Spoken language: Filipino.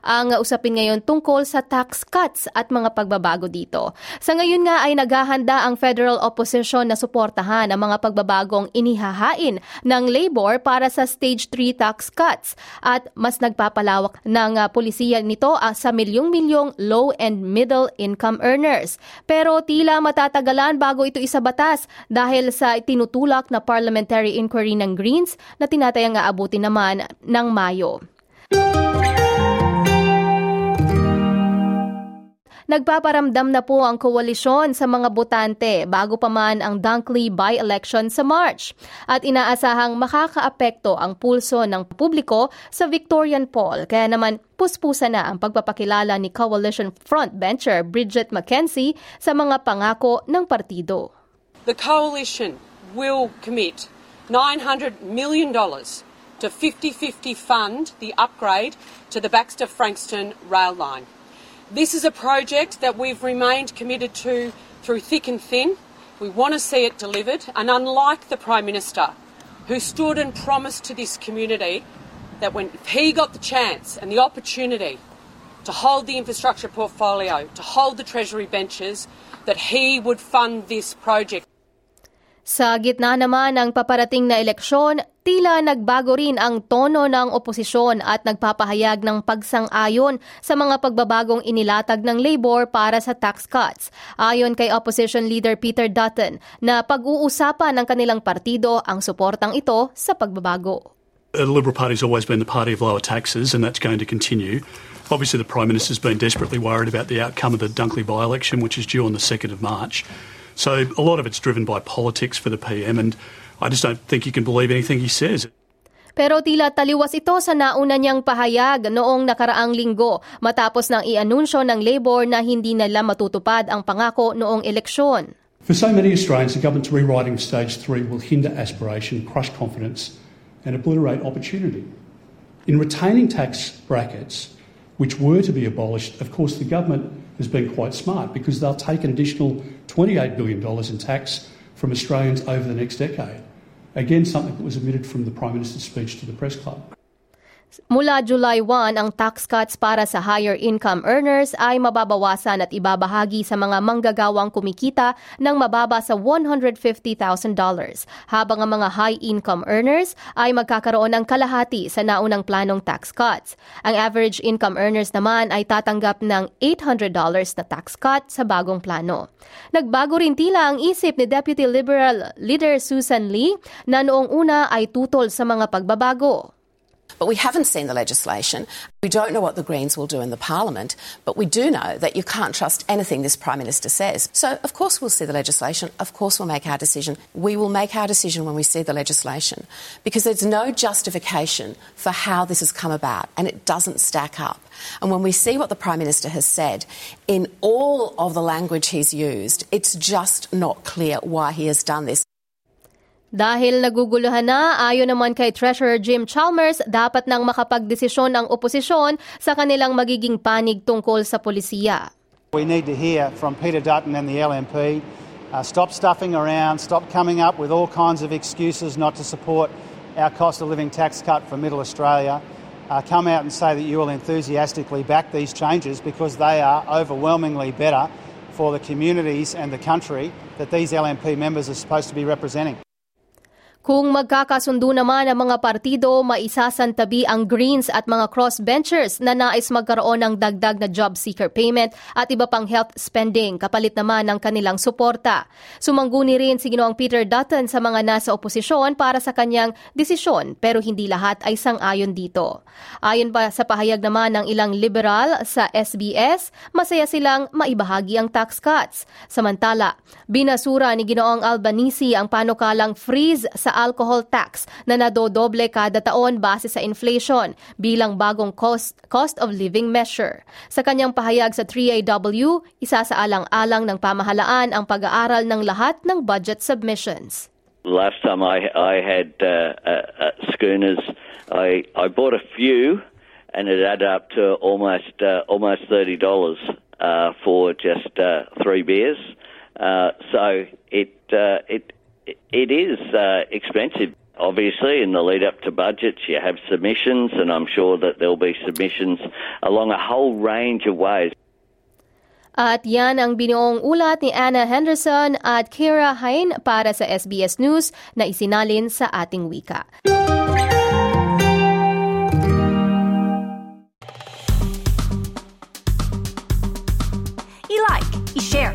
Ang usapin ngayon tungkol sa tax cuts at mga pagbabago dito. Sa ngayon nga ay naghahanda ang federal opposition na suportahan ang mga pagbabagong inihahain ng labor para sa stage 3 tax cuts at mas nagpapalawak ng uh, polisiya nito uh, sa milyong-milyong low and middle income earners. Pero tila matatagalan bago ito isabatas dahil sa tinutulak na parliamentary inquiry ng Greens na tinatayang aabutin naman ng Mayo. Nagpaparamdam na po ang koalisyon sa mga botante bago pa man ang Dunkley by-election sa March at inaasahang makakaapekto ang pulso ng publiko sa Victorian poll kaya naman puspusa na ang pagpapakilala ni coalition frontbencher Bridget McKenzie sa mga pangako ng partido. The coalition will commit $900 million to 50-50 fund the upgrade to the Baxter Frankston rail line. This is a project that we've remained committed to through thick and thin. We want to see it delivered, and unlike the Prime Minister, who stood and promised to this community that when he got the chance and the opportunity to hold the infrastructure portfolio, to hold the Treasury benches, that he would fund this project. Sa gitna naman ng paparating na eleksyon, tila nagbago rin ang tono ng oposisyon at nagpapahayag ng pagsang-ayon sa mga pagbabagong inilatag ng Labor para sa tax cuts. Ayon kay opposition leader Peter Dutton na pag-uusapan ng kanilang partido ang suportang ito sa pagbabago. The Liberal Party has always been the party of lower taxes and that's going to continue. Obviously the Prime Minister's been desperately worried about the outcome of the Dunkley by-election which is due on the 2nd of March. So a lot of it's driven by politics for the PM, and I just don't think you can believe anything he says. Pero tila taliwas ito sa nauna niyang pahayag noong nakaraang linggo matapos nang i-anunsyo ng Labor na hindi nila matutupad ang pangako noong eleksyon. For so many Australians, the government's rewriting of stage three will hinder aspiration, crush confidence, and obliterate opportunity. In retaining tax brackets, which were to be abolished, of course, the government has been quite smart because they'll take an additional $28 billion in tax from Australians over the next decade. Again, something that was omitted from the Prime Minister's speech to the press club. Mula July 1, ang tax cuts para sa higher income earners ay mababawasan at ibabahagi sa mga manggagawang kumikita ng mababa sa $150,000, habang ang mga high income earners ay magkakaroon ng kalahati sa naunang planong tax cuts. Ang average income earners naman ay tatanggap ng $800 na tax cut sa bagong plano. Nagbago rin tila ang isip ni Deputy Liberal Leader Susan Lee na noong una ay tutol sa mga pagbabago. But we haven't seen the legislation. We don't know what the Greens will do in the Parliament, but we do know that you can't trust anything this Prime Minister says. So, of course, we'll see the legislation. Of course, we'll make our decision. We will make our decision when we see the legislation because there's no justification for how this has come about and it doesn't stack up. And when we see what the Prime Minister has said, in all of the language he's used, it's just not clear why he has done this. Dahil naguguluhan na, ayon naman kay Treasurer Jim Chalmers, dapat nang makapagdesisyon ang oposisyon sa kanilang magiging panig tungkol sa polisiya. We need to hear from Peter Dutton and the LNP. Uh, stop stuffing around, stop coming up with all kinds of excuses not to support our cost of living tax cut for middle Australia. Uh, come out and say that you will enthusiastically back these changes because they are overwhelmingly better for the communities and the country that these LNP members are supposed to be representing. Kung magkakasundo naman ang mga partido, maisasantabi ang Greens at mga crossbenchers na nais magkaroon ng dagdag na job seeker payment at iba pang health spending kapalit naman ng kanilang suporta. Sumangguni rin si Ginoong Peter Dutton sa mga nasa oposisyon para sa kanyang desisyon pero hindi lahat ay sang-ayon dito. Ayon pa sa pahayag naman ng ilang liberal sa SBS, masaya silang maibahagi ang tax cuts. Samantala, binasura ni Ginoong Albanese ang panukalang freeze sa sa alcohol tax na nadodoble kada taon base sa inflation bilang bagong cost, cost of living measure. Sa kanyang pahayag sa 3AW, isa sa alang-alang ng pamahalaan ang pag-aaral ng lahat ng budget submissions. Last time I, I had uh, uh, uh, schooners, I, I bought a few and it added up to almost uh, almost thirty dollars uh, for just uh, three beers. Uh, so it uh, it it is uh, expensive. obviously, in the lead up to budgets, you have submissions, and I'm sure that there'll be submissions along a whole range of ways. At yan ang binuong ulat ni Anna Henderson at Kira Hain para sa SBS News na isinalin sa ating wika. I-like, i-share,